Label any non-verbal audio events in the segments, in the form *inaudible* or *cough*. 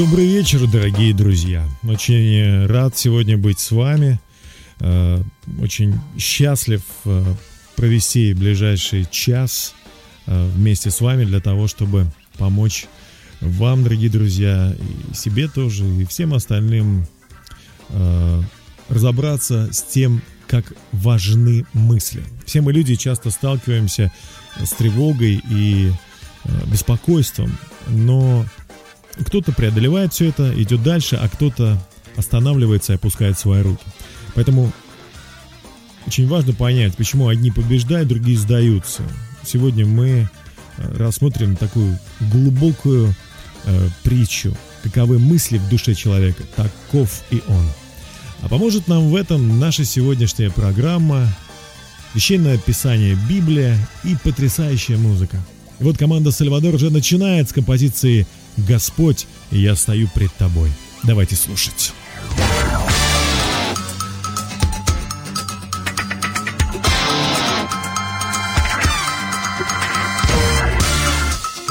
Добрый вечер, дорогие друзья. Очень э, рад сегодня быть с вами. Э, Очень счастлив э, провести ближайший час вместе с вами для того, чтобы помочь вам, дорогие друзья, и себе тоже, и всем остальным разобраться с тем, как важны мысли. Все мы люди часто сталкиваемся с тревогой и беспокойством, но кто-то преодолевает все это, идет дальше, а кто-то останавливается и опускает свои руки. Поэтому очень важно понять, почему одни побеждают, другие сдаются. Сегодня мы э, рассмотрим такую глубокую э, притчу. Каковы мысли в душе человека, таков и он. А поможет нам в этом наша сегодняшняя программа, священное писание Библия и потрясающая музыка. И вот команда Сальвадор уже начинает с композиции «Господь, я стою пред тобой». Давайте слушать.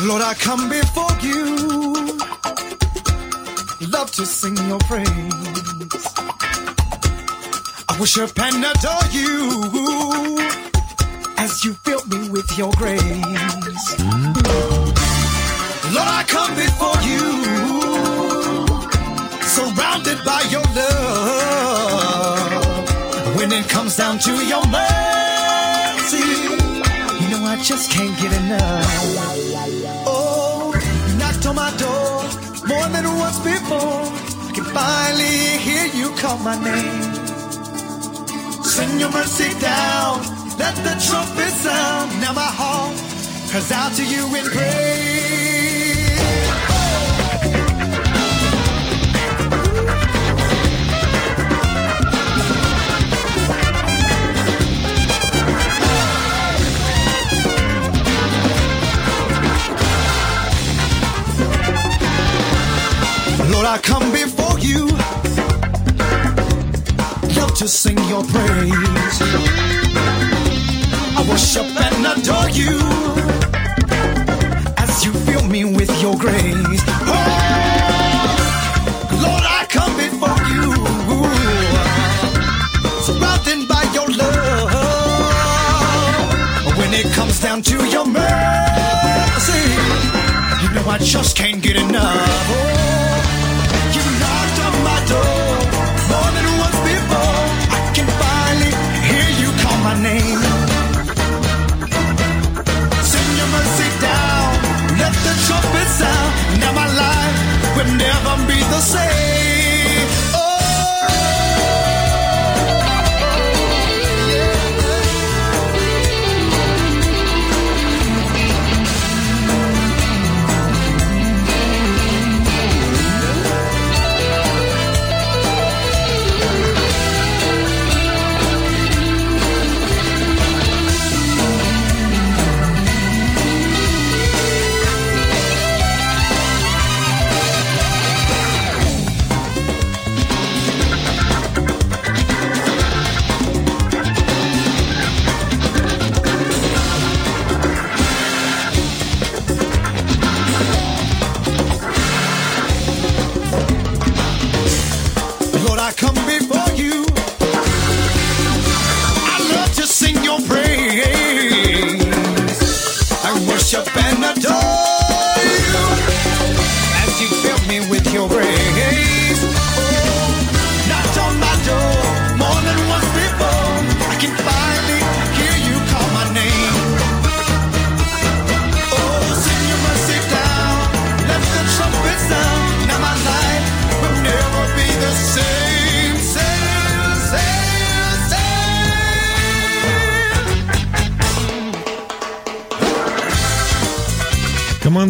Lord, I come before you. Love to sing your praise. I worship and adore you as you fill me with your grace. Lord, I come before you, surrounded by your love. When it comes down to your mercy, you know I just can't get enough. Oh, you knocked on my door more than once before. I can finally hear you call my name. Send your mercy down, let the trumpet sound. Now my heart cries out to you in praise. Lord, I come before you. Love to sing your praise. I worship and adore you as you fill me with your grace. Oh, Lord, I come before you, surrounded by your love. When it comes down to your mercy, you know I just can't get enough. Sound. Now my life will never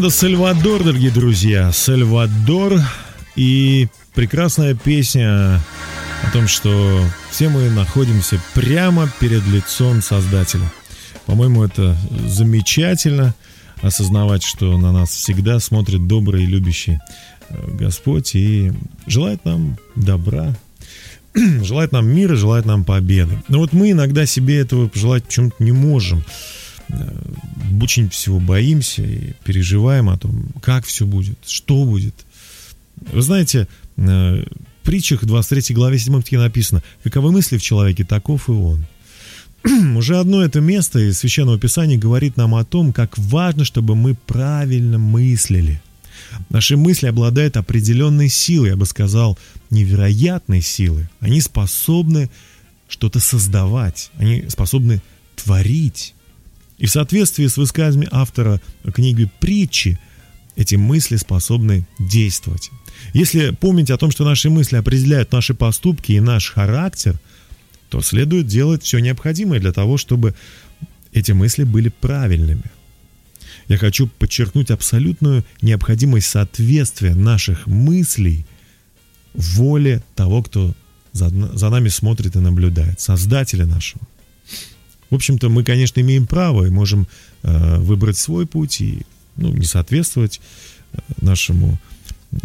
Команда Сальвадор, дорогие друзья. Сальвадор и прекрасная песня о том, что все мы находимся прямо перед лицом Создателя. По-моему, это замечательно осознавать, что на нас всегда смотрит добрый и любящий э, Господь и желает нам добра, *clears throat* желает нам мира, желает нам победы. Но вот мы иногда себе этого пожелать почему-то не можем. Очень всего боимся и переживаем о том, как все будет, что будет. Вы знаете, э, в притчах 23 главе 7 стихе написано, каковы мысли в человеке, таков и он. *clears throat* Уже одно это место из Священного Писания говорит нам о том, как важно, чтобы мы правильно мыслили. Наши мысли обладают определенной силой, я бы сказал, невероятной силой. Они способны что-то создавать, они способны творить. И в соответствии с высказами автора книги «Притчи» эти мысли способны действовать. Если помнить о том, что наши мысли определяют наши поступки и наш характер, то следует делать все необходимое для того, чтобы эти мысли были правильными. Я хочу подчеркнуть абсолютную необходимость соответствия наших мыслей воле того, кто за, за нами смотрит и наблюдает, Создателя нашего. В общем-то, мы, конечно, имеем право и можем э, выбрать свой путь и ну, не соответствовать э, нашему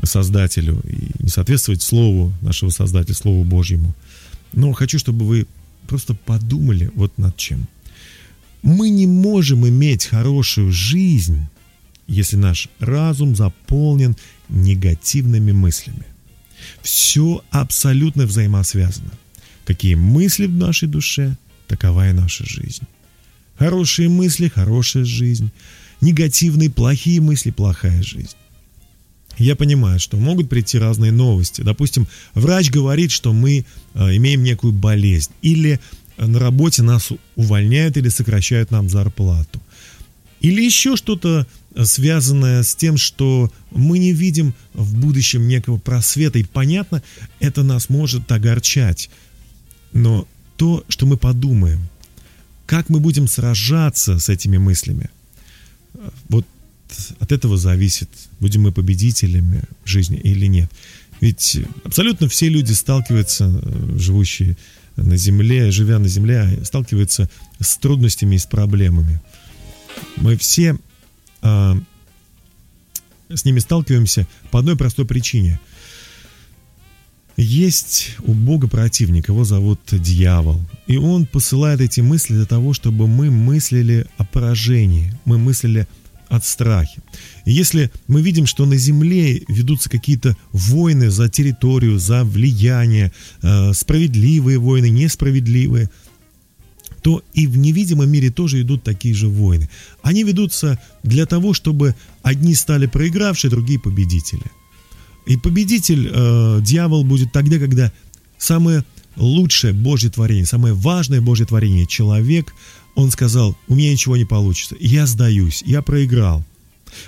Создателю и не соответствовать Слову нашего Создателя, Слову Божьему. Но хочу, чтобы вы просто подумали вот над чем. Мы не можем иметь хорошую жизнь, если наш разум заполнен негативными мыслями. Все абсолютно взаимосвязано. Какие мысли в нашей душе, такова и наша жизнь. Хорошие мысли – хорошая жизнь. Негативные, плохие мысли – плохая жизнь. Я понимаю, что могут прийти разные новости. Допустим, врач говорит, что мы э, имеем некую болезнь. Или на работе нас увольняют или сокращают нам зарплату. Или еще что-то э, связанное с тем, что мы не видим в будущем некого просвета. И понятно, это нас может огорчать. Но то, что мы подумаем, как мы будем сражаться с этими мыслями, вот от этого зависит, будем мы победителями в жизни или нет. Ведь абсолютно все люди сталкиваются, э, живущие на Земле, живя на Земле, сталкиваются с трудностями и с проблемами. Мы все а, с ними сталкиваемся по одной простой причине. Есть у Бога противник, его зовут дьявол. И он посылает эти мысли для того, чтобы мы мыслили о поражении, мы мыслили от страхи. И если мы видим, что на Земле ведутся какие-то войны за территорию, за влияние, э, справедливые войны, несправедливые, то и в невидимом мире тоже идут такие же войны. Они ведутся для того, чтобы одни стали проигравшие, другие победители. И победитель, э, дьявол, будет тогда, когда самое лучшее Божье творение, самое важное Божье творение, человек, он сказал, у меня ничего не получится, я сдаюсь, я проиграл.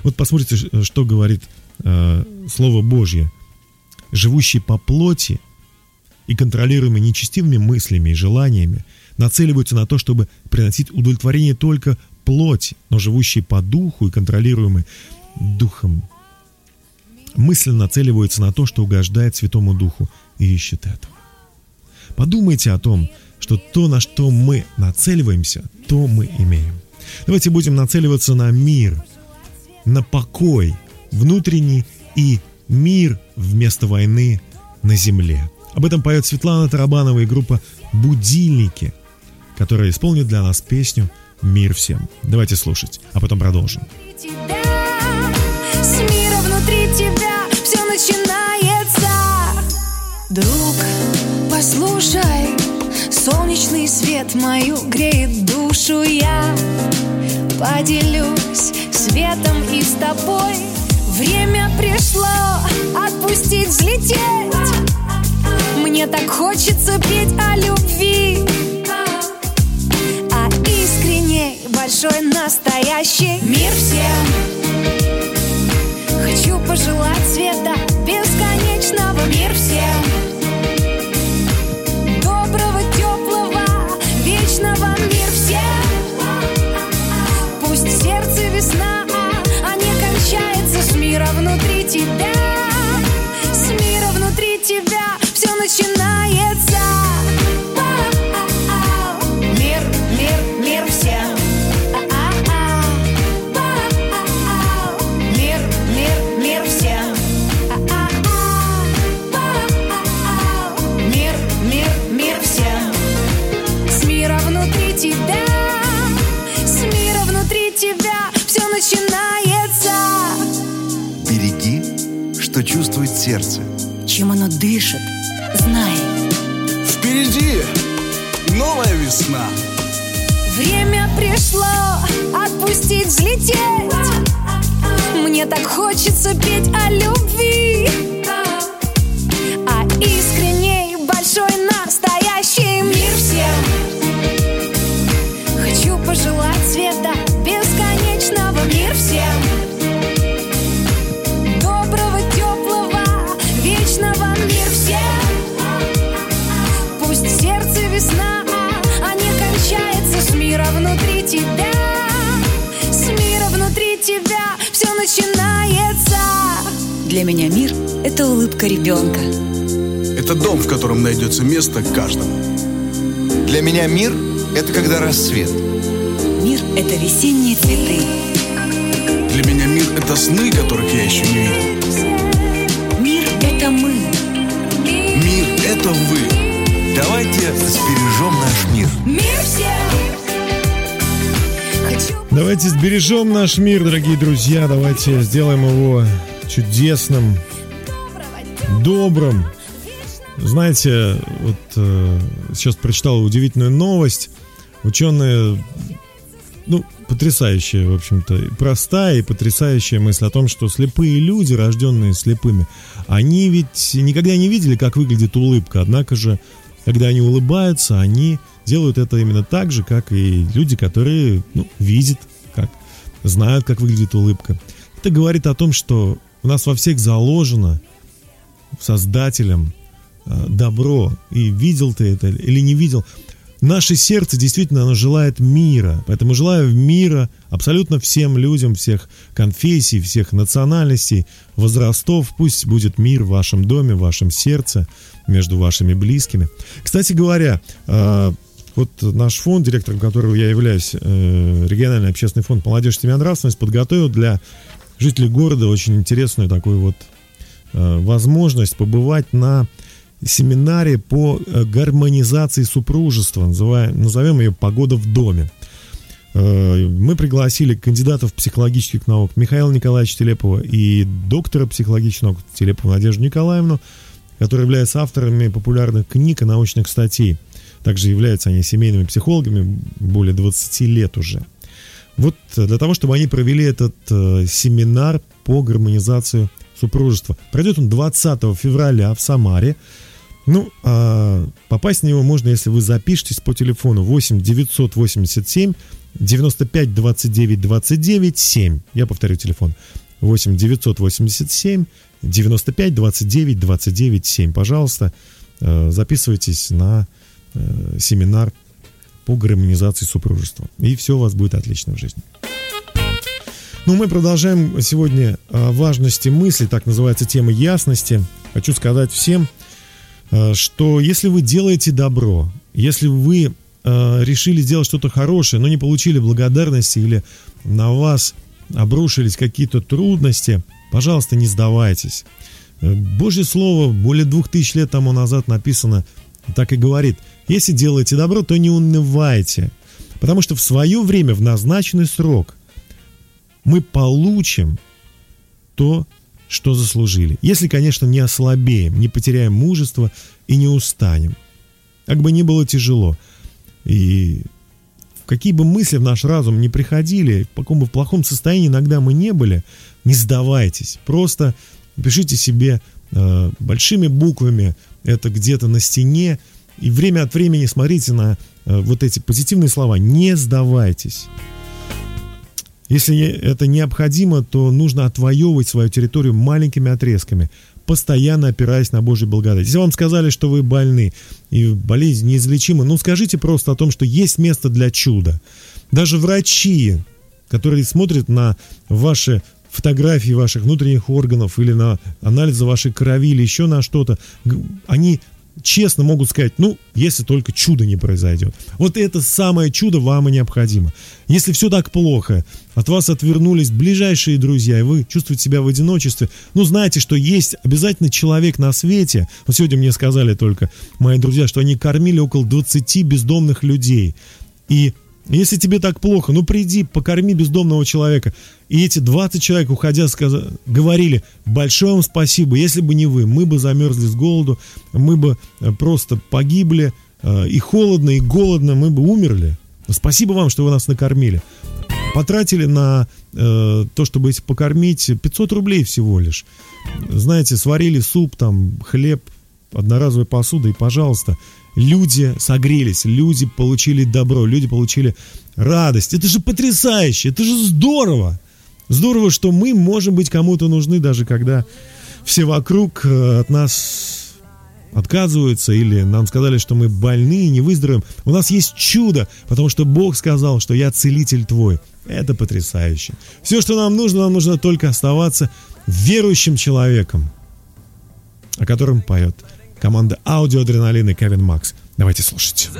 Вот посмотрите, что говорит э, Слово Божье. Живущий по плоти и контролируемый нечестивыми мыслями и желаниями нацеливаются на то, чтобы приносить удовлетворение только плоти, но живущий по духу и контролируемый духом мысленно нацеливаются на то, что угождает Святому Духу и ищет этого. Подумайте о том, что то, на что мы нацеливаемся, то мы имеем. Давайте будем нацеливаться на мир, на покой внутренний и мир вместо войны на земле. Об этом поет Светлана Тарабанова и группа «Будильники», которая исполнит для нас песню «Мир всем». Давайте слушать, а потом продолжим. С Друг, послушай, Солнечный свет мою греет душу я. Поделюсь светом и с тобой. Время пришло отпустить, взлететь. Мне так хочется петь о любви. А искренней, большой, настоящий Мир всем. Хочу пожелать света бесконечного. Мир всем начинается. Мир, мир, мир всем. Мир, мир, мир всем. Мир, мир, мир всем. С мира внутри тебя, с мира внутри тебя все начинается. Береги, что чувствует сердце. Чем оно дышит, знай. Впереди новая весна. Время пришло отпустить, взлететь. Мне так хочется петь о любви. Для меня мир — это улыбка ребенка. Это дом, в котором найдется место каждому. Для меня мир – это когда рассвет. Мир — это весенние цветы. Для меня мир — это сны, которых я еще не видел. Мир — это мы. Мир — это вы. Давайте сбережем наш мир. Мир всем. Давайте сбережем наш мир, дорогие друзья. Давайте сделаем его чудесным, добрым. Знаете, вот э, сейчас прочитал удивительную новость. Ученые, ну, потрясающая, в общем-то, простая и потрясающая мысль о том, что слепые люди, рожденные слепыми, они ведь никогда не видели, как выглядит улыбка. Однако же, когда они улыбаются, они делают это именно так же, как и люди, которые ну, видят, как знают, как выглядит улыбка. Это говорит о том, что у нас во всех заложено создателем э, добро. И видел ты это или не видел. Наше сердце действительно оно желает мира. Поэтому желаю мира абсолютно всем людям, всех конфессий, всех национальностей, возрастов. Пусть будет мир в вашем доме, в вашем сердце, между вашими близкими. Кстати говоря, э, вот наш фонд, директором которого я являюсь, э, региональный общественный фонд «Молодежь, семья, нравственность», подготовил для жителей города очень интересную такую вот э, возможность побывать на семинаре по э, гармонизации супружества, называем, назовем ее «Погода в доме». Э, Мы пригласили кандидатов психологических наук Михаила Николаевича Телепова и доктора психологических наук Телепову Надежду Николаевну, которые являются авторами популярных книг и научных статей. Также являются они семейными психологами более 20 лет уже. Вот э, для того, чтобы они провели этот э, семинар по гармонизации супружества. Пройдет он 20 февраля в Самаре. Ну, а попасть на него можно, если вы запишетесь по телефону 8 987 95 29 29 7. Я повторю телефон. 8 987 95 29 29 7. Пожалуйста, э, записывайтесь на э, семинар по гармонизации супружества. И все у вас будет отлично в жизни. Ну, мы продолжаем сегодня о важности мысли, так называется тема ясности. Хочу сказать всем, э, что если вы делаете добро, если вы э, решили сделать что-то хорошее, но не получили благодарности или на вас обрушились какие-то трудности, пожалуйста, не сдавайтесь. Э, Божье Слово более двух тысяч лет тому назад написано, так и говорит, если делаете добро, то не унывайте, потому что в свое время, в назначенный срок, мы получим то, что заслужили. Если, конечно, не ослабеем, не потеряем мужество и не устанем. Как бы ни было тяжело. И какие бы мысли в наш разум не приходили, в каком бы плохом состоянии иногда мы не были, не сдавайтесь. Просто пишите себе э, большими буквами это где-то на стене, и время от времени смотрите на э, вот эти позитивные слова. Не сдавайтесь. Если это необходимо, то нужно отвоевывать свою территорию маленькими отрезками, постоянно опираясь на Божью благодать. Если вам сказали, что вы больны и болезнь неизлечима, ну скажите просто о том, что есть место для чуда. Даже врачи, которые смотрят на ваши фотографии ваших внутренних органов или на анализы вашей крови или еще на что-то, они честно могут сказать, ну, если только чудо не произойдет. Вот это самое чудо вам и необходимо. Если все так плохо, от вас отвернулись ближайшие друзья, и вы чувствуете себя в одиночестве, ну, знаете, что есть обязательно человек на свете. Вот сегодня мне сказали только мои друзья, что они кормили около 20 бездомных людей. И если тебе так плохо, ну приди, покорми бездомного человека. И эти 20 человек, уходя, сказали, говорили, большое вам спасибо, если бы не вы, мы бы замерзли с голоду, мы бы э, просто погибли, э, и холодно, и голодно, мы бы умерли. Спасибо вам, что вы нас накормили. Потратили на э, то, чтобы их покормить, 500 рублей всего лишь. Знаете, сварили суп, там, хлеб, одноразовая посуда, и, пожалуйста, люди согрелись, люди получили добро, люди получили радость. Это же потрясающе, это же здорово. Здорово, что мы можем быть кому-то нужны, даже когда все вокруг э, от нас отказываются или нам сказали, что мы больны и не выздоровеем. У нас есть чудо, потому что Бог сказал, что я целитель твой. Это потрясающе. Все, что нам нужно, нам нужно только оставаться верующим человеком, о котором поет команда Аудиоадреналин и Кевин Макс. Давайте слушать.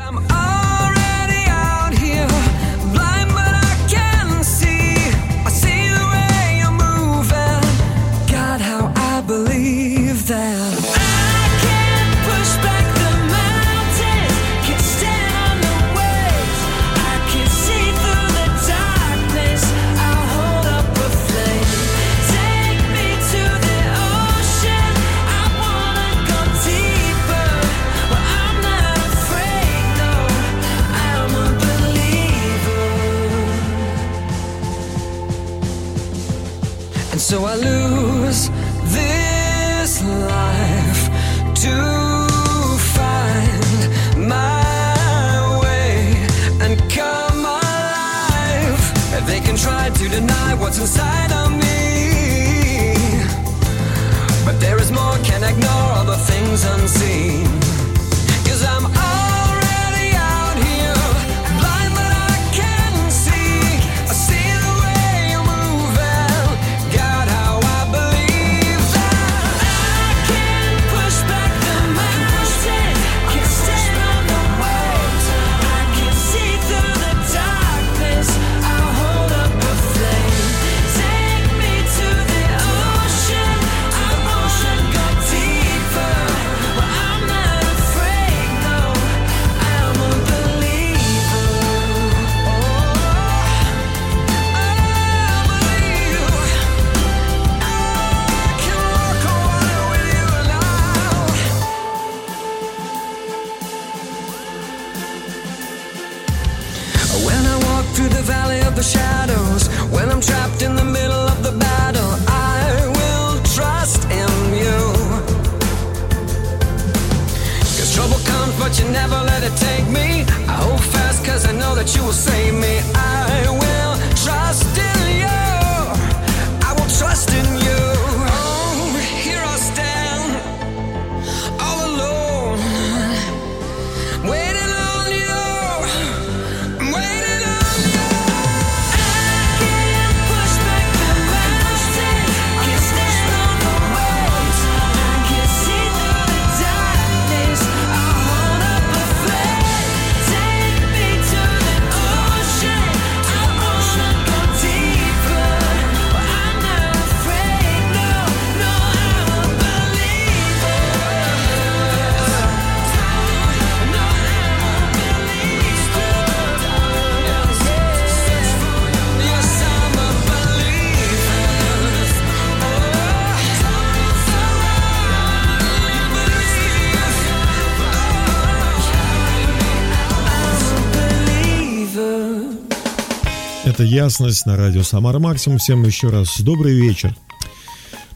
Ясность на радио Самара Максимум. Всем еще раз добрый вечер.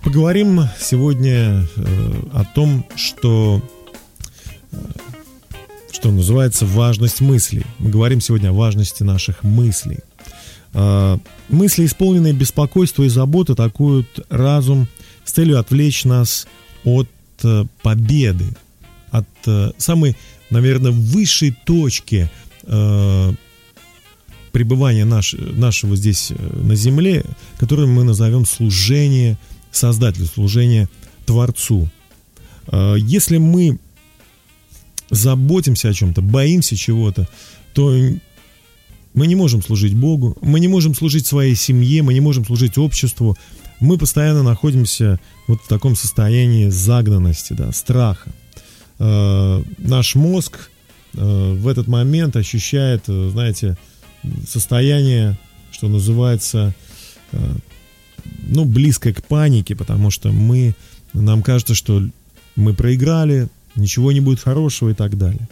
Поговорим сегодня э, о том, что, э, что называется важность мыслей. Мы говорим сегодня о важности наших мыслей. Э, мысли, исполненные беспокойства и заботы, атакуют разум с целью отвлечь нас от победы, от самой, наверное, высшей точки пребывания наш, нашего здесь э, на земле, которое мы назовем служение Создателю, служение Творцу. Э, Если мы заботимся о чем-то, боимся чего-то, то мы не можем служить Богу, мы не можем служить своей семье, мы не можем служить обществу. Мы постоянно находимся вот в таком состоянии загнанности, да, страха. Э, наш мозг в этот момент ощущает, знаете, состояние, что называется, э, ну, близкое к панике, потому что мы, нам кажется, что мы проиграли, ничего не будет хорошего и так далее.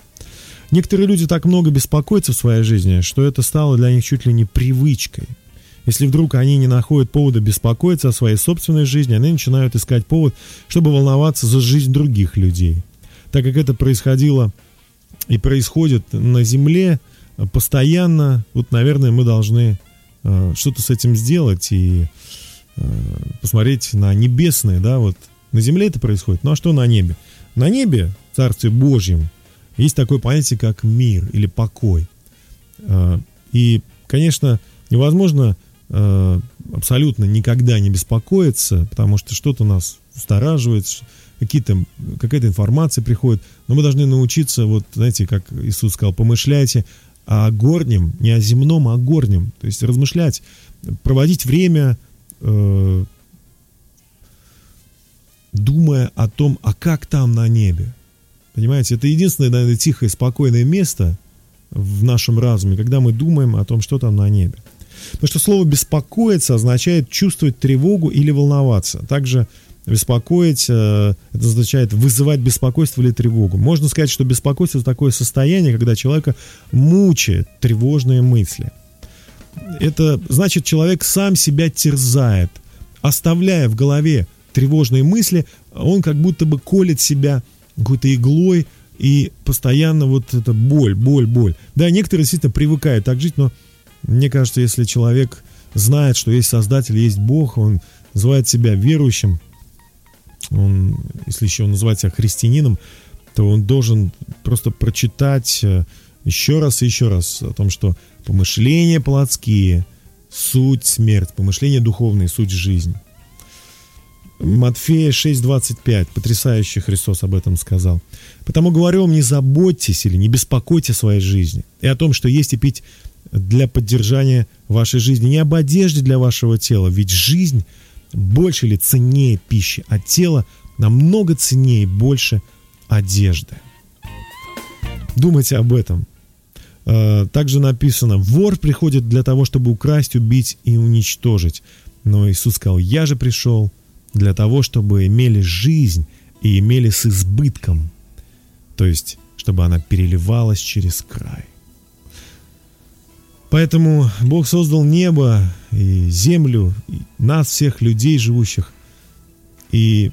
Некоторые люди так много беспокоятся в своей жизни, что это стало для них чуть ли не привычкой. Если вдруг они не находят повода беспокоиться о своей собственной жизни, они начинают искать повод, чтобы волноваться за жизнь других людей. Так как это происходило и происходит на Земле постоянно, вот, наверное, мы должны э, что-то с этим сделать и э, посмотреть на небесные, да, вот на Земле это происходит, ну а что на небе? На небе, в Царстве Божьем, есть такое понятие, как мир или покой. Э, и, конечно, невозможно э, абсолютно никогда не беспокоиться, потому что что-то нас устораживает, какие-то, какая-то информация приходит, но мы должны научиться, вот, знаете, как Иисус сказал, помышляйте о горнем, не о земном, а о горнем, то есть размышлять, проводить время, э, думая о том, а как там на небе. Понимаете, это единственное, наверное, тихое, спокойное место в нашем разуме, когда мы думаем о том, что там на небе. Потому что слово «беспокоиться» означает чувствовать тревогу или волноваться. Также беспокоить, э, это означает вызывать беспокойство или тревогу. Можно сказать, что беспокойство – это такое состояние, когда человека мучает тревожные мысли. Это значит, человек сам себя терзает, оставляя в голове тревожные мысли, он как будто бы колет себя какой-то иглой, и постоянно вот эта боль, боль, боль. Да, некоторые действительно привыкают так жить, но мне кажется, если человек знает, что есть Создатель, есть Бог, он называет себя верующим, он, если еще он называет себя христианином, то он должен просто прочитать э, еще раз и еще раз о том, что помышления плотские – суть смерть, помышления духовные – суть жизнь. Матфея 6.25, потрясающе Христос об этом сказал. «Потому говорю вам, не заботьтесь или не беспокойте о своей жизни и о том, что есть и пить для поддержания вашей жизни, не об одежде для вашего тела, ведь жизнь больше или ценнее пищи, а тело намного ценнее больше одежды. Думайте об этом. Э, также написано, вор приходит для того, чтобы украсть, убить и уничтожить. Но Иисус сказал, я же пришел для того, чтобы имели жизнь и имели с избытком. То есть, чтобы она переливалась через край. Поэтому Бог создал небо и землю, и нас, всех людей, живущих. И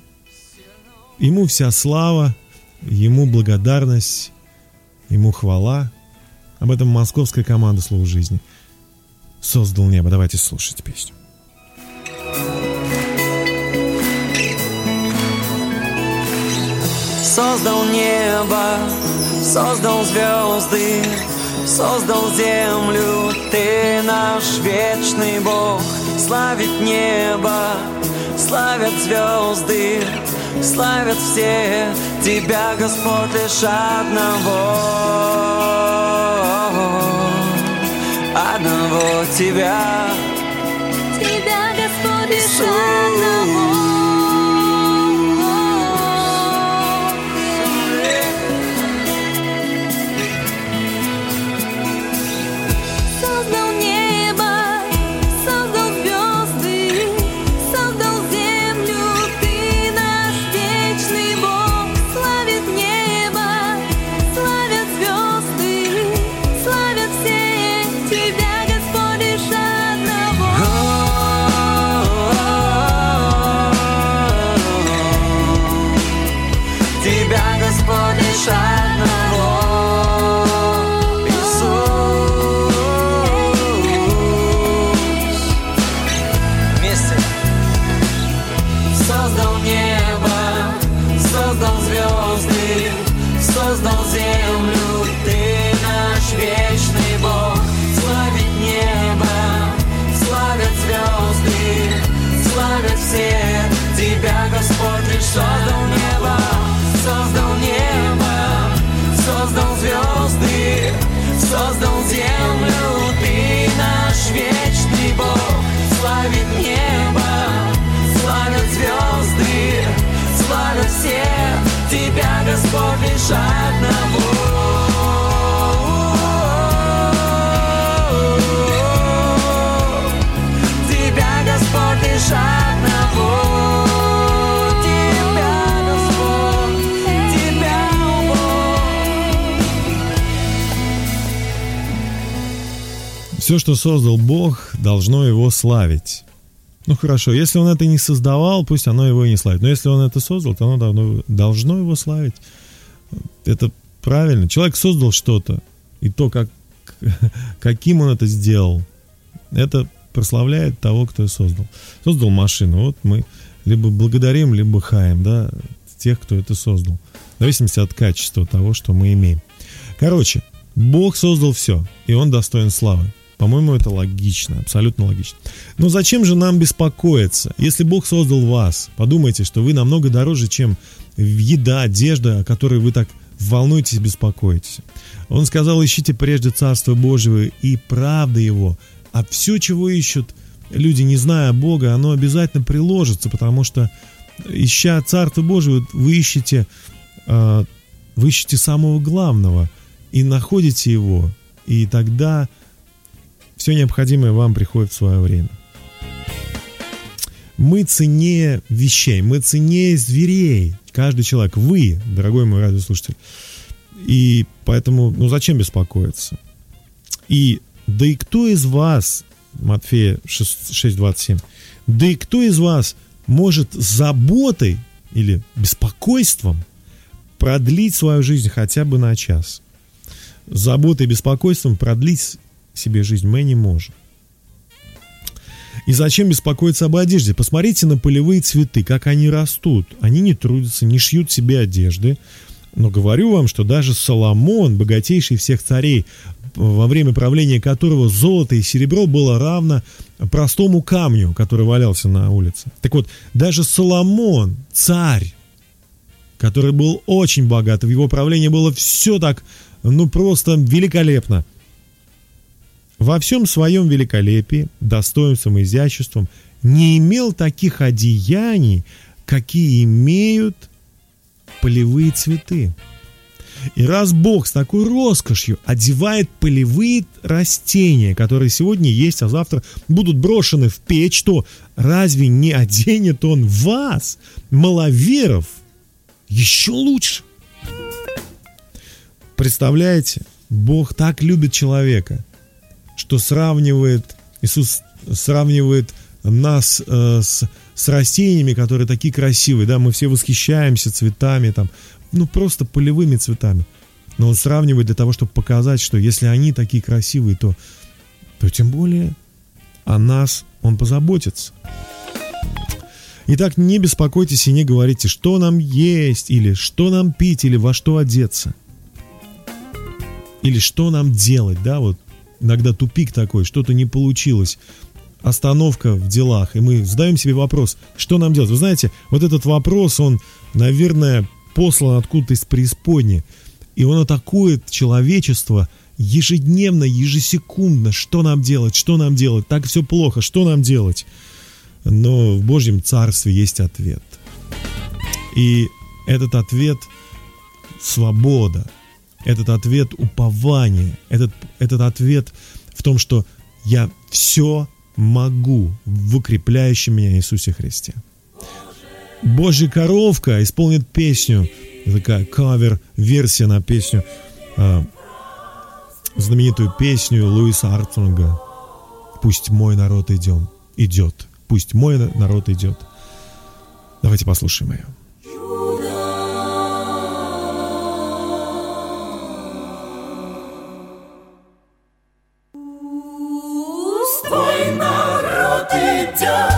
Ему вся слава, Ему благодарность, Ему хвала. Об этом московская команда «Слово жизни» создал небо. Давайте слушать песню. Создал небо, создал звезды, создал землю, ты наш вечный Бог. Славит небо, славят звезды, славят все тебя, Господь, лишь одного. Одного тебя. Тебя, Господь, лишь одного. Создал Бог, должно его славить. Ну хорошо, если он это не создавал, пусть оно его и не славит. Но если он это создал, то оно давно- должно его славить. Это правильно. Человек создал что-то, и то, как, *laughs* каким он это сделал, это прославляет того, кто ее создал. Создал машину, вот мы либо благодарим, либо хаем, да, тех, кто это создал. В зависимости от качества того, что мы имеем. Короче, Бог создал все, и Он достоин славы. По-моему, это логично, абсолютно логично. Но зачем же нам беспокоиться? Если Бог создал вас, подумайте, что вы намного дороже, чем еда, одежда, о которой вы так волнуетесь, беспокоитесь. Он сказал, ищите прежде Царство Божьего и правды Его, а все, чего ищут люди, не зная Бога, оно обязательно приложится, потому что ища Царство Божьего, вы ищете, э, вы ищете самого главного и находите его, и тогда все необходимое вам приходит в свое время. Мы ценнее вещей, мы ценнее зверей. Каждый человек, вы, дорогой мой радиослушатель. И поэтому, ну зачем беспокоиться? И да и кто из вас, Матфея 6 6.27, да и кто из вас может заботой или беспокойством продлить свою жизнь хотя бы на час? Заботой и беспокойством продлить себе жизнь мы не можем. И зачем беспокоиться об одежде? Посмотрите на полевые цветы, как они растут. Они не трудятся, не шьют себе одежды. Но говорю вам, что даже Соломон, богатейший всех царей, во время правления которого золото и серебро было равно простому камню, который валялся на улице. Так вот, даже Соломон, царь, который был очень богат, в его правлении было все так, ну просто великолепно. Во всем своем великолепии, достоинством и изяществом не имел таких одеяний, какие имеют полевые цветы. И раз Бог с такой роскошью одевает полевые растения, которые сегодня есть, а завтра будут брошены в печь, то разве не оденет Он вас, маловеров, еще лучше? Представляете, Бог так любит человека, что сравнивает, Иисус сравнивает нас э, с, с растениями, которые такие красивые, да, мы все восхищаемся цветами, там, ну просто полевыми цветами. Но он сравнивает для того, чтобы показать, что если они такие красивые, то, то тем более о нас он позаботится. Итак, не беспокойтесь и не говорите, что нам есть, или что нам пить, или во что одеться. Или что нам делать, да, вот иногда тупик такой, что-то не получилось, остановка в делах, и мы задаем себе вопрос, что нам делать. Вы знаете, вот этот вопрос, он, наверное, послан откуда-то из преисподней, и он атакует человечество ежедневно, ежесекундно, что нам делать, что нам делать, так все плохо, что нам делать. Но в Божьем Царстве есть ответ. И этот ответ – свобода, этот ответ – упование, этот, этот ответ в том, что я все могу в укрепляющем меня Иисусе Христе. Божья коровка исполнит песню, такая кавер-версия на песню, э, знаменитую песню Луиса Артунга «Пусть мой народ идем, идет, пусть мой народ идет». Давайте послушаем ее. Идет.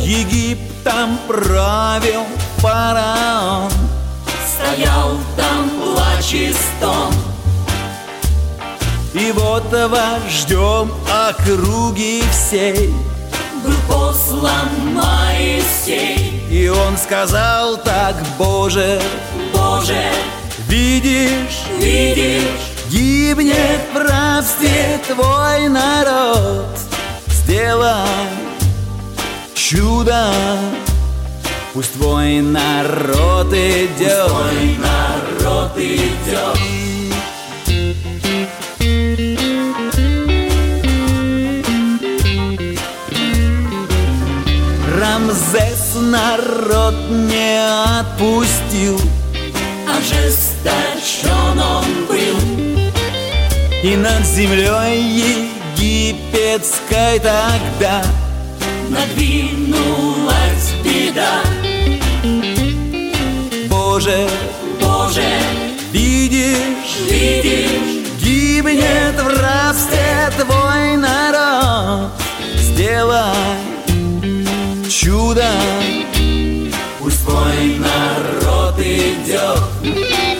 Египтом правил фараон Стоял там плач и стон. И вот вождем округи всей Был послан Моисей. он сказал так, Боже, Боже, видишь, видишь, гибнет в рабстве твой народ. Сделай чудо, пусть твой народ идет. Пусть твой народ идет. Рамзес народ не отпустил Ожесточен И над землей египетской тогда Надвинулась беда. Боже, Боже, видишь, видишь Гибнет в рабстве твой народ. Сделай чудо. Пусть твой народ идет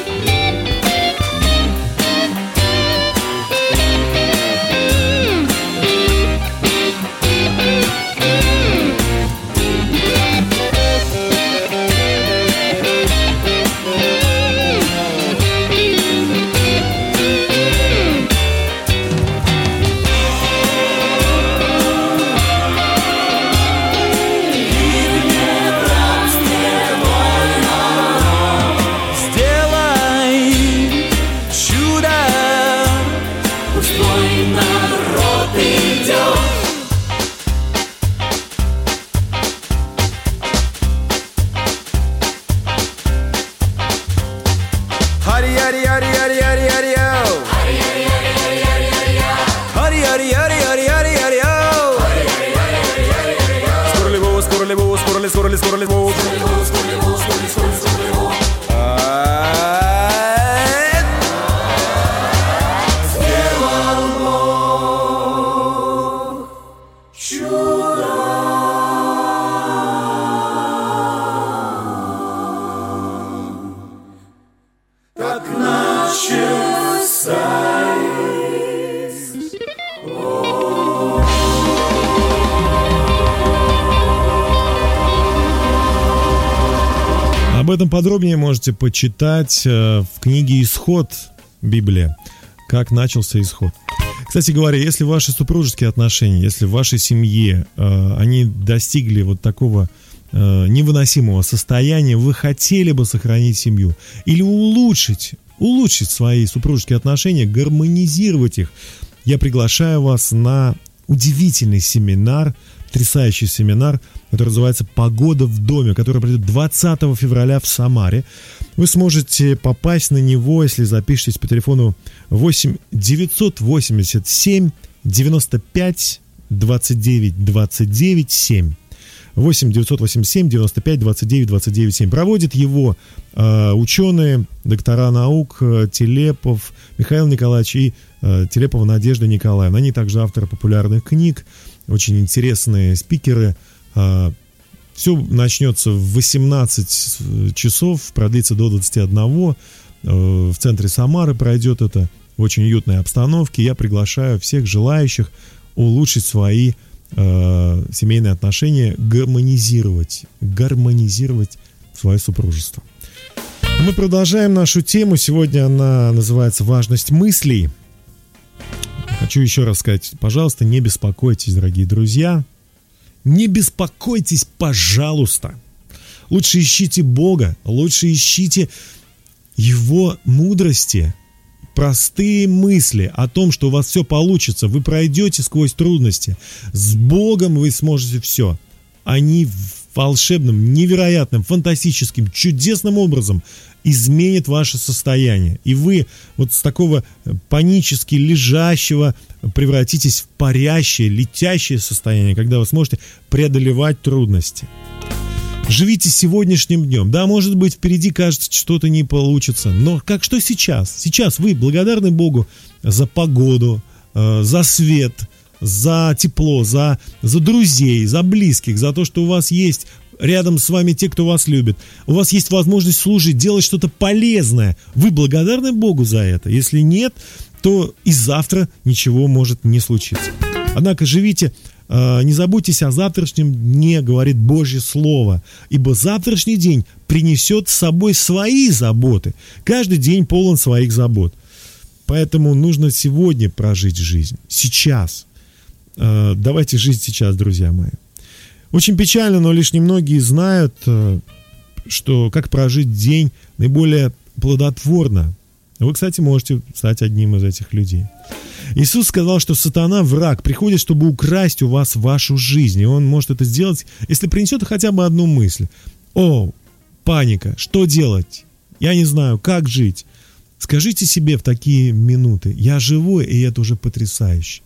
можете почитать э, в книге «Исход» Библия. Как начался исход. Кстати говоря, если ваши супружеские отношения, если в вашей семье э, они достигли вот такого э, невыносимого состояния, вы хотели бы сохранить семью или улучшить, улучшить свои супружеские отношения, гармонизировать их, я приглашаю вас на удивительный семинар, потрясающий семинар, который называется «Погода в доме», который пройдет 20 февраля в Самаре. Вы сможете попасть на него, если запишетесь по телефону 8 987 95 29 29 7. 8 987 95 29 29 7. Проводит его э, ученые, доктора наук э, Телепов Михаил Николаевич и э, Телепова Надежда Николаевна. Они также авторы популярных книг, очень интересные спикеры. Э, все начнется в 18 часов, продлится до 21. Э, в центре Самары пройдет это в очень уютной обстановке. Я приглашаю всех желающих улучшить свои э, семейные отношения, гармонизировать, гармонизировать свое супружество. Мы продолжаем нашу тему. Сегодня она называется «Важность мыслей». Хочу еще раз сказать, пожалуйста, не беспокойтесь, дорогие друзья. Не беспокойтесь, пожалуйста. Лучше ищите Бога, лучше ищите Его мудрости, простые мысли о том, что у вас все получится, вы пройдете сквозь трудности. С Богом вы сможете все. Они волшебным, невероятным, фантастическим, чудесным образом изменит ваше состояние. И вы вот с такого панически лежащего превратитесь в парящее, летящее состояние, когда вы сможете преодолевать трудности. Живите сегодняшним днем. Да, может быть, впереди кажется, что-то не получится. Но как что сейчас? Сейчас вы благодарны Богу за погоду, э, за свет, за тепло, за, за друзей, за близких, за то, что у вас есть рядом с вами те, кто вас любит. У вас есть возможность служить, делать что-то полезное. Вы благодарны Богу за это? Если нет, то и завтра ничего может не случиться. Однако живите Э, Не заботьтесь о завтрашнем дне, говорит Божье Слово, ибо завтрашний день принесет с собой свои заботы. Каждый день полон своих забот. Поэтому нужно сегодня прожить жизнь, сейчас. Э, Давайте жить сейчас, друзья мои. Очень печально, но лишь немногие знают, э, что как прожить день наиболее плодотворно. Вы, кстати, можете стать одним из этих людей. Иисус сказал, что сатана враг, приходит, чтобы украсть у вас вашу жизнь. И он может это сделать, если принесет хотя бы одну мысль. О, паника, что делать? Я не знаю, как жить. Скажите себе в такие минуты, я живой, и это уже потрясающе.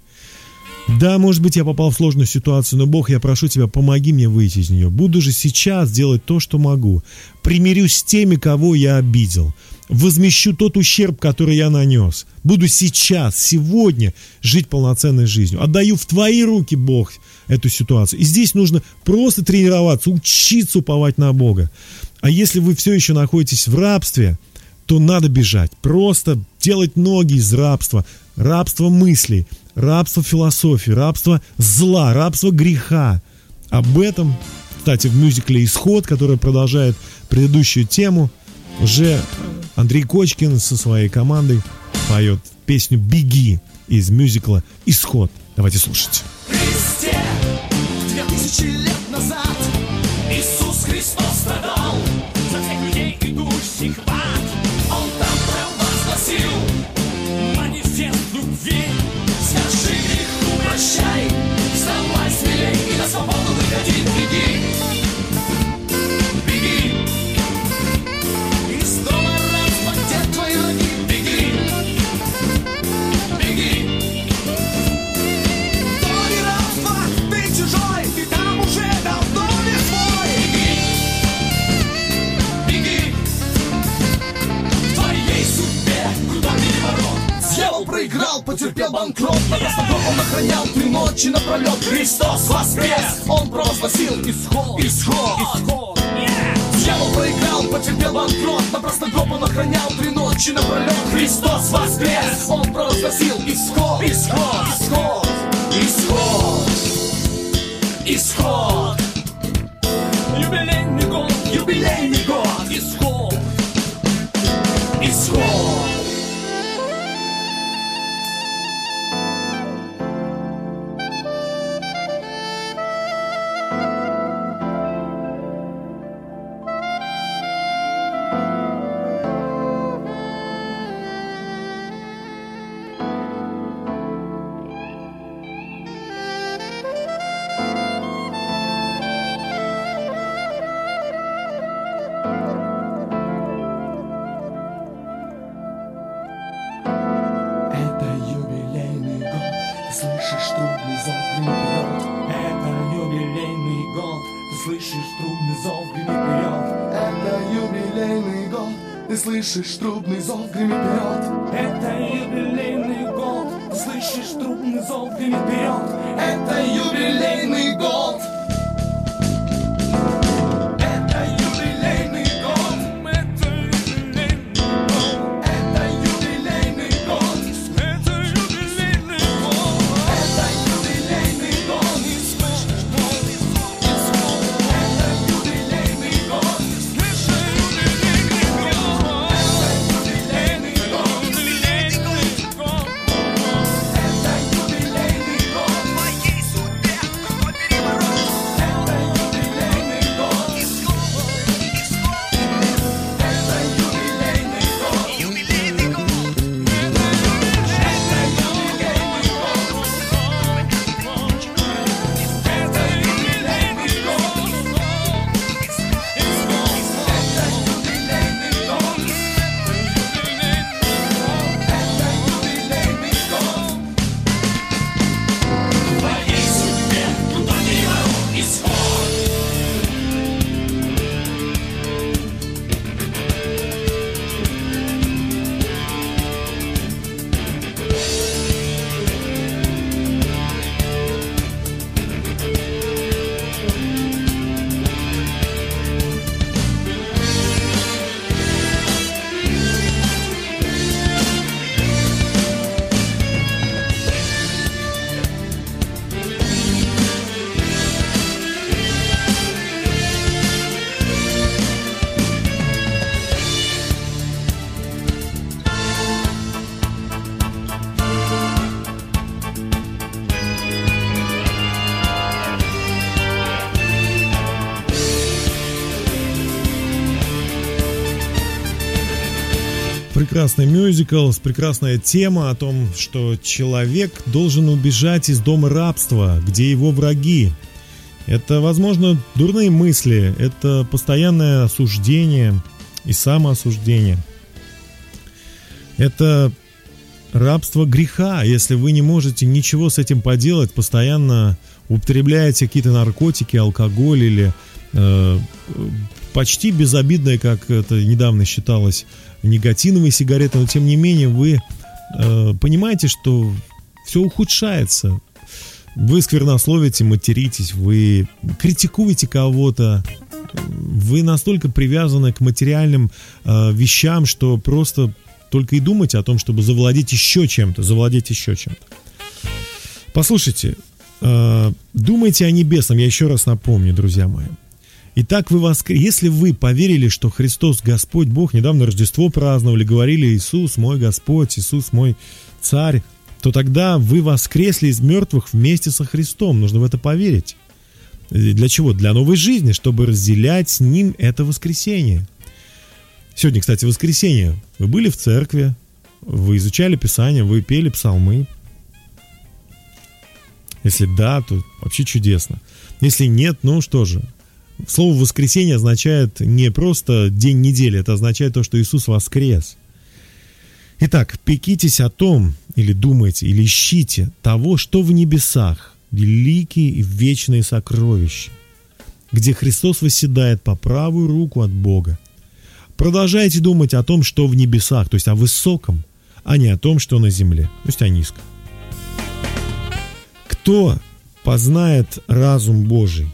Да, может быть, я попал в сложную ситуацию, но Бог, я прошу тебя, помоги мне выйти из нее. Буду же сейчас делать то, что могу. Примирюсь с теми, кого я обидел. Возмещу тот ущерб, который я нанес. Буду сейчас, сегодня жить полноценной жизнью. Отдаю в твои руки, Бог, эту ситуацию. И здесь нужно просто тренироваться, учиться уповать на Бога. А если вы все еще находитесь в рабстве, то надо бежать. Просто делать ноги из рабства. Рабство мыслей, рабство философии, рабство зла, рабство греха. Об этом, кстати, в мюзикле «Исход», который продолжает предыдущую тему, уже Андрей Кочкин со своей командой поет песню «Беги» из мюзикла «Исход». Давайте слушать. Христе, две тысячи лет назад Иисус Христос страдал за всех людей, идущих в shame. Ночи напролет. Христос воскрес, он провозгласил исход, исход, исход. Дьявол проиграл, потерпел банкрот На простокоп он охранял три ночи напролет Христос воскрес, он провозгласил исход, исход, исход, исход, исход Юбилейный год, юбилейный год прекрасный мюзикл, прекрасная тема о том, что человек должен убежать из дома рабства, где его враги. Это, возможно, дурные мысли, это постоянное осуждение и самоосуждение. Это рабство греха, если вы не можете ничего с этим поделать, постоянно употребляете какие-то наркотики, алкоголь или э, почти безобидное, как это недавно считалось, никотиновые сигареты, но тем не менее вы э, понимаете, что все ухудшается. Вы сквернословите, материтесь, вы критикуете кого-то, вы настолько привязаны к материальным э, вещам, что просто только и думаете о том, чтобы завладеть еще чем-то, завладеть еще чем-то. Послушайте, э, думайте о небесном, я еще раз напомню, друзья мои. Итак, вы воскр... если вы поверили, что Христос Господь Бог, недавно Рождество праздновали, говорили Иисус мой Господь, Иисус мой Царь, то тогда вы воскресли из мертвых вместе со Христом. Нужно в это поверить. Для чего? Для новой жизни, чтобы разделять с Ним это воскресенье. Сегодня, кстати, воскресенье. Вы были в церкви, вы изучали Писание, вы пели псалмы. Если да, то вообще чудесно. Если нет, ну что же, Слово воскресенье означает не просто день недели, это означает то, что Иисус воскрес. Итак, пекитесь о том, или думайте, или ищите того, что в небесах, великие и вечные сокровища, где Христос восседает по правую руку от Бога. Продолжайте думать о том, что в небесах, то есть о высоком, а не о том, что на земле, то есть о низком. Кто познает разум Божий?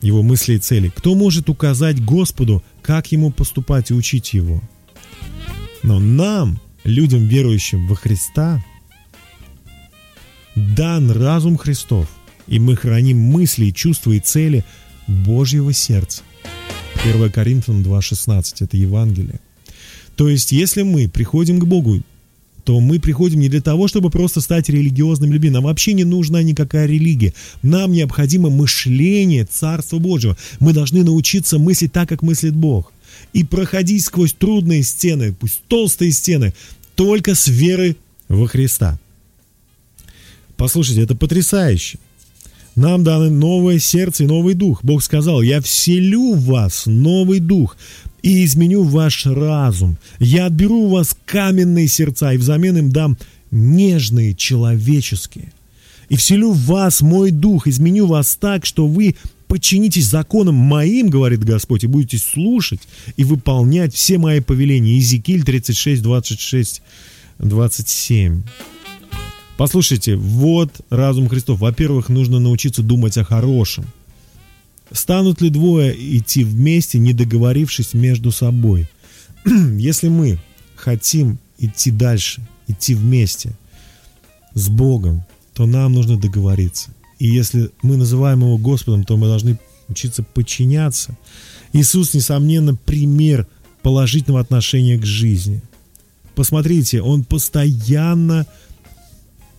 Его мысли и цели. Кто может указать Господу, как ему поступать и учить его? Но нам, людям, верующим во Христа, дан разум Христов, и мы храним мысли, чувства и цели Божьего сердца. 1 Коринфянам 2.16 – это Евангелие. То есть, если мы приходим к Богу то мы приходим не для того, чтобы просто стать религиозным людьми. Нам вообще не нужна никакая религия. Нам необходимо мышление Царства Божьего. Мы должны научиться мыслить так, как мыслит Бог. И проходить сквозь трудные стены, пусть толстые стены, только с верой во Христа. Послушайте, это потрясающе. Нам даны новое сердце и новый дух. Бог сказал, я вселю в вас новый дух и изменю ваш разум. Я отберу у вас каменные сердца и взамен им дам нежные человеческие. И вселю в вас мой дух, изменю вас так, что вы подчинитесь законам моим, говорит Господь, и будете слушать и выполнять все мои повеления. Иезекииль 36, 26, 27. Послушайте, вот разум Христов. Во-первых, нужно научиться думать о хорошем – Станут ли двое идти вместе, не договорившись между собой? *clears throat* Если мы хотим идти дальше, идти вместе с Богом, то нам нужно договориться. И если мы называем Его Господом, то мы должны учиться подчиняться. Иисус, несомненно, пример положительного отношения к жизни. Посмотрите, Он постоянно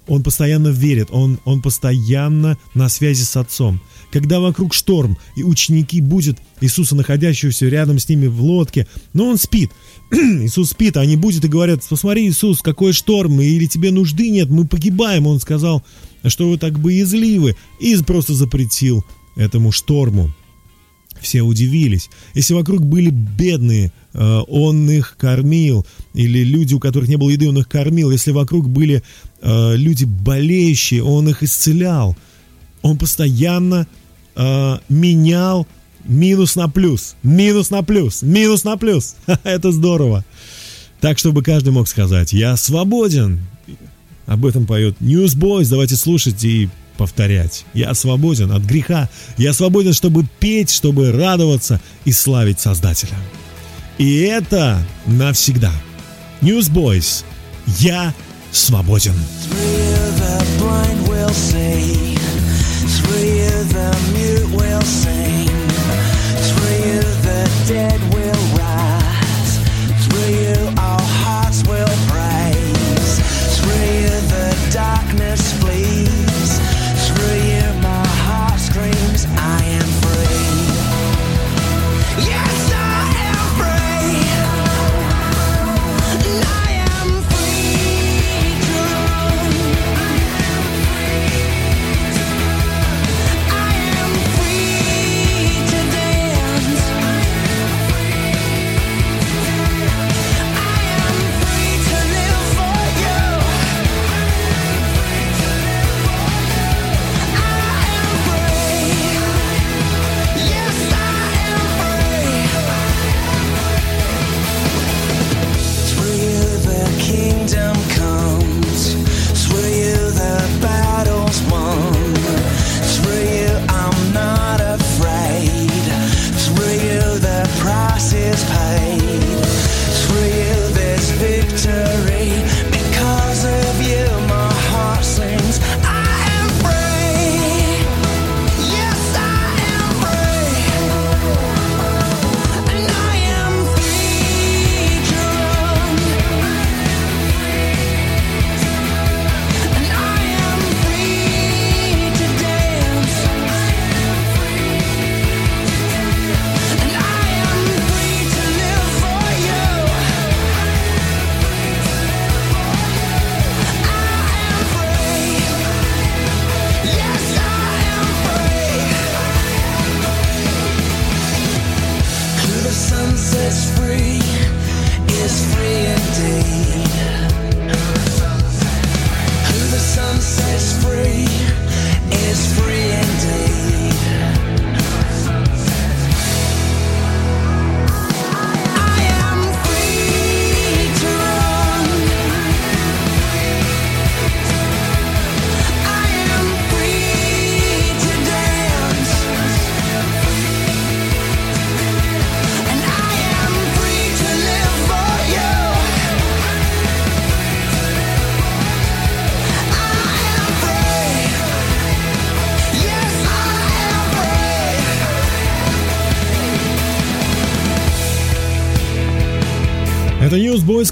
он постоянно верит, он, он постоянно на связи с Отцом. Когда вокруг шторм, и ученики будут Иисуса, находящегося рядом с ними в лодке, но он спит. *clears throat* Иисус спит, а они будут и говорят, посмотри, Иисус, какой шторм, или тебе нужды нет, мы погибаем. Он сказал, что вы так боязливы, и просто запретил этому шторму. Все удивились. Если вокруг были бедные, э, он их кормил, или люди, у которых не было еды, он их кормил. Если вокруг были э, люди болеющие, он их исцелял. Он постоянно э, менял минус на плюс, минус на плюс, минус на плюс. *laughs* Это здорово. Так, чтобы каждый мог сказать, я свободен. Об этом поет Newsboys. Давайте слушать и повторять. Я свободен от греха. Я свободен, чтобы петь, чтобы радоваться и славить Создателя. И это навсегда. Newsboys. Я свободен. for you the mute will sing. It's for you the dead will.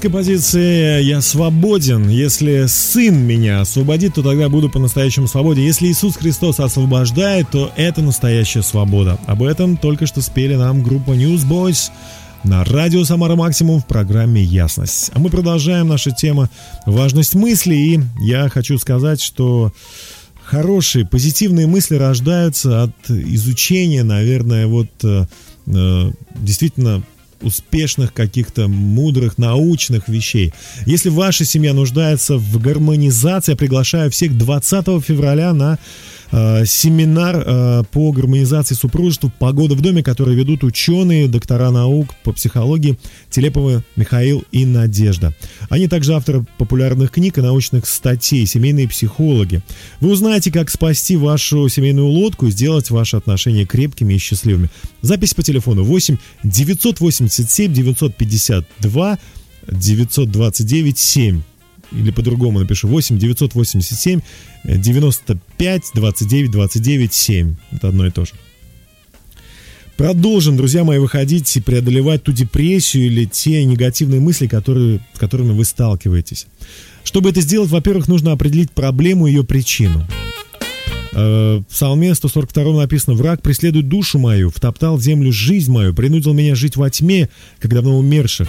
Newsboy с композиции «Я свободен». Если Сын меня освободит, то тогда буду по-настоящему свободен. Если Иисус Христос освобождает, то это настоящая свобода. Об этом только что спели нам группа Newsboys на радио «Самара Максимум» в программе «Ясность». А мы продолжаем нашу тему «Важность мысли». И я хочу сказать, что хорошие, позитивные мысли рождаются от изучения, наверное, вот э, э действительно успешных каких-то мудрых научных вещей. Если ваша семья нуждается в гармонизации, я приглашаю всех 20 февраля на Э, семинар э, по гармонизации супружества «Погода в доме», который ведут ученые, доктора наук по психологии Телеповы Михаил и Надежда. Они также авторы популярных книг и научных статей, семейные психологи. Вы узнаете, как спасти вашу семейную лодку и сделать ваши отношения крепкими и счастливыми. Запись по телефону 8 987 952 929 7 или по-другому напишу 8 987 95 29 29 7. Это одно и то же. Продолжим, друзья мои, выходить и преодолевать ту депрессию или те негативные мысли, которые, с которыми вы сталкиваетесь. Чтобы это сделать, во-первых, нужно определить проблему и ее причину. Э, в Псалме 142 написано «Враг преследует душу мою, втоптал землю жизнь мою, принудил меня жить во тьме, как давно умерших».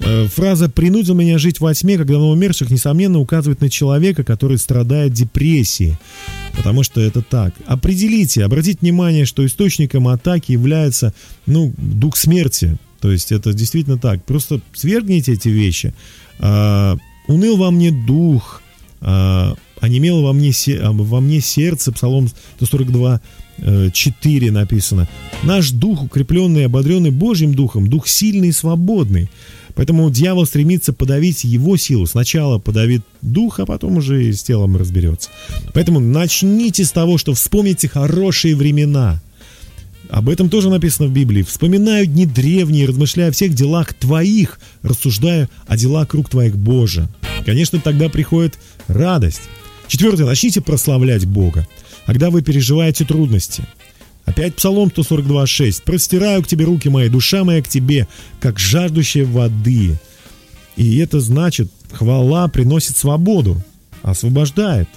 Э, фраза «принудил меня жить во тьме, когда на умерших» несомненно указывает на человека, который страдает депрессией. Потому что это так. Определите, обратите внимание, что источником атаки является, ну, дух смерти. То есть это действительно так. Просто свергните эти вещи. А, уныл во мне дух, а, онемело во мне, а, во мне сердце, Псалом 142, 4 э, написано. Наш дух, укрепленный и ободренный Божьим духом, дух сильный и свободный. Поэтому дьявол стремится подавить его силу. Сначала подавит дух, а потом уже с телом разберется. Поэтому начните с того, что вспомните хорошие времена. Об этом тоже написано в Библии. «Вспоминаю дни древние, размышляя о всех делах твоих, рассуждая о делах круг твоих Божия». Конечно, тогда приходит радость. Четвертое. Начните прославлять Бога. Когда вы переживаете трудности – Опять Псалом 142.6. «Простираю к тебе руки мои, душа моя к тебе, как жаждущая воды». И это значит, хвала приносит свободу, освобождает.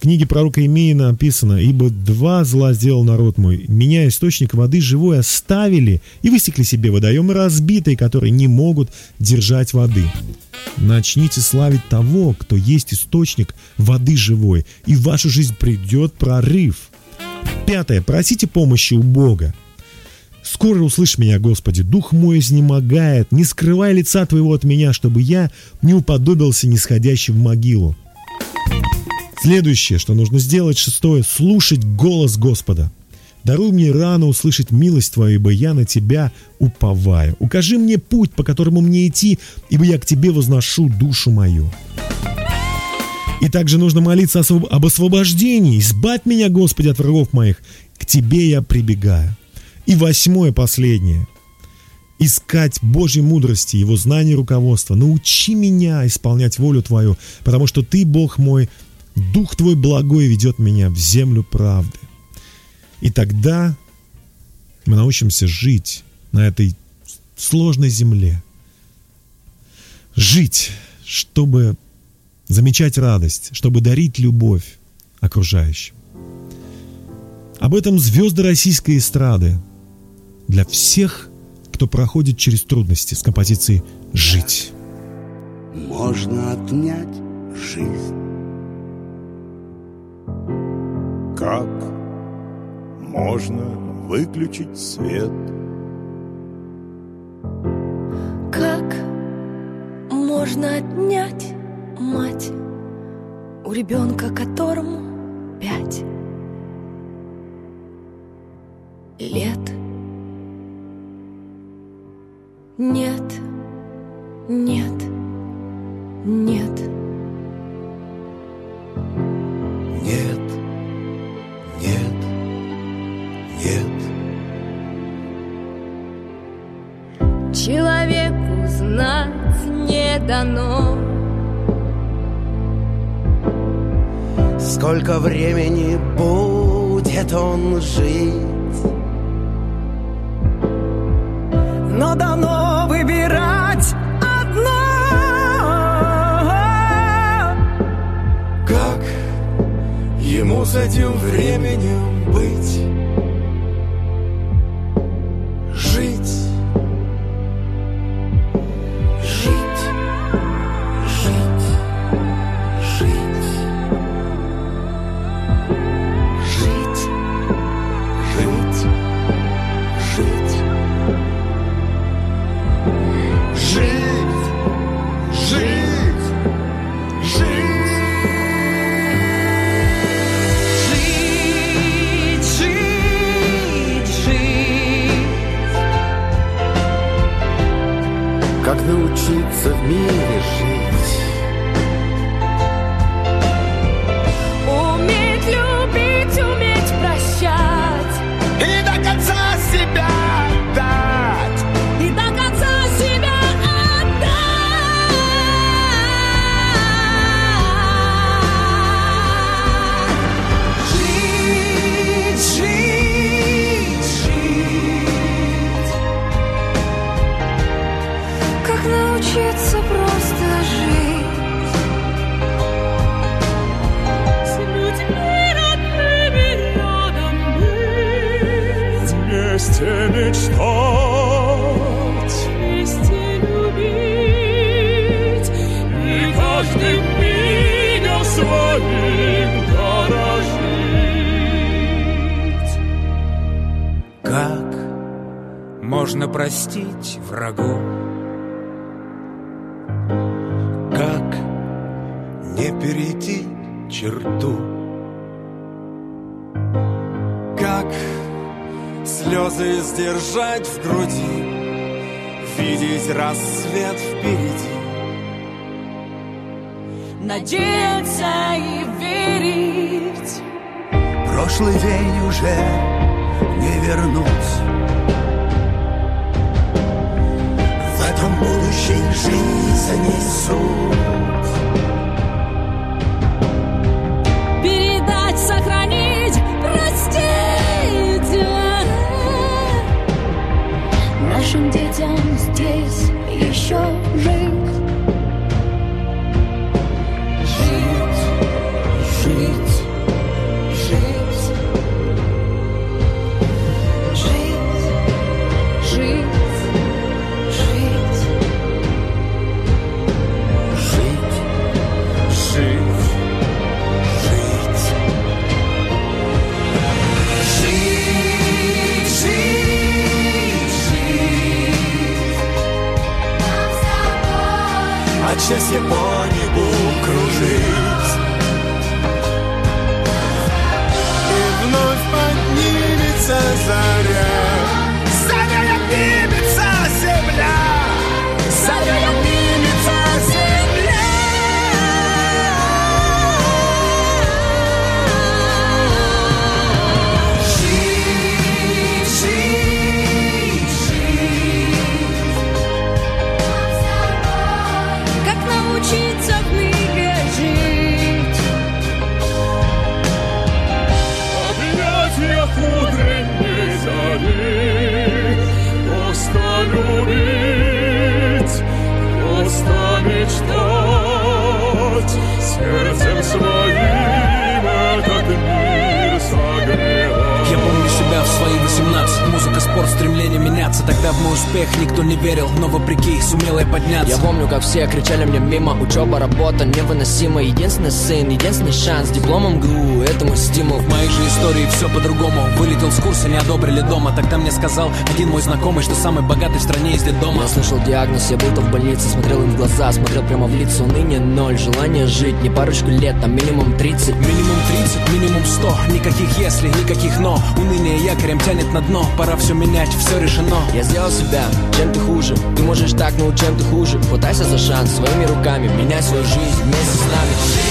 Книге пророка Имея написано, «Ибо два зла сделал народ мой, меня источник воды живой оставили и высекли себе водоемы разбитые, которые не могут держать воды». Начните славить того, кто есть источник воды живой, и в вашу жизнь придет прорыв. Пятое. Просите помощи у Бога. Скоро услышь меня, Господи, дух мой изнемогает, не скрывай лица Твоего от меня, чтобы я не уподобился нисходящим в могилу. Следующее, что нужно сделать, шестое, слушать голос Господа. Даруй мне рано услышать милость Твою, ибо я на Тебя уповаю. Укажи мне путь, по которому мне идти, ибо я к Тебе возношу душу мою. И также нужно молиться об освобождении. Избавь меня, Господи, от врагов моих. К Тебе я прибегаю. И восьмое, последнее. Искать Божьей мудрости, Его знания и руководства. Научи меня исполнять волю Твою, потому что Ты, Бог мой, Дух Твой благой ведет меня в землю правды. И тогда мы научимся жить на этой сложной земле. Жить, чтобы замечать радость, чтобы дарить любовь окружающим. Об этом звезды российской эстрады для всех, кто проходит через трудности с композицией «Жить». Можно отнять жизнь. Как можно выключить свет. Как можно отнять мать у ребенка, которому пять лет? Нет, сдержать в груди? Видеть рассвет впереди. Надеяться и верить Прошлый день уже не вернуть. В этом будущей жизни суть. Сказал один мой знакомый Что самый богатый в стране из дома. Я слышал диагноз, я будто в больнице Смотрел им в глаза, смотрел прямо в лицо. Ныне ноль, желание жить Не парочку лет, а минимум 30 Минимум 30, минимум 100 Никаких если, никаких но Уныние якорем тянет на дно. Пора все менять, все решено. Я сделал себя, чем ты хуже. Ты можешь так, но чем ты хуже? Хватайся за шанс своими руками. Меняй свою жизнь вместе с нами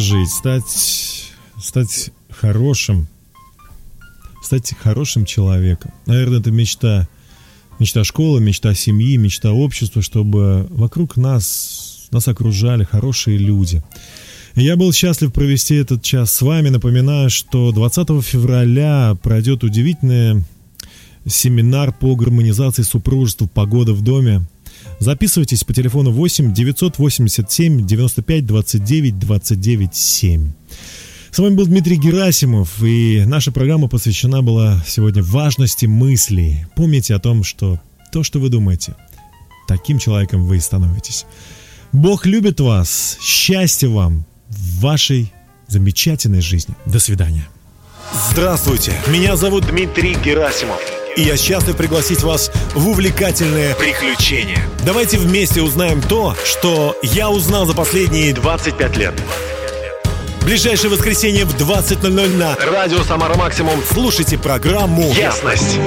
жить, стать, стать хорошим, стать хорошим человеком. Наверное, это мечта, мечта школы, мечта семьи, мечта общества, чтобы вокруг нас, нас окружали хорошие люди. Я был счастлив провести этот час с вами. Напоминаю, что 20 февраля пройдет удивительный семинар по гармонизации супружества «Погода в доме». Записывайтесь по телефону 8 987 95 29 29 7. С вами был Дмитрий Герасимов, и наша программа посвящена была сегодня важности мыслей. Помните о том, что то, что вы думаете, таким человеком вы и становитесь. Бог любит вас, счастья вам в вашей замечательной жизни. До свидания. Здравствуйте, меня зовут Дмитрий Герасимов. И я счастлив пригласить вас в увлекательное приключение. Давайте вместе узнаем то, что я узнал за последние 25 лет. Ближайшее воскресенье в 20.00 на Радио Самара Максимум. Слушайте программу Ясность.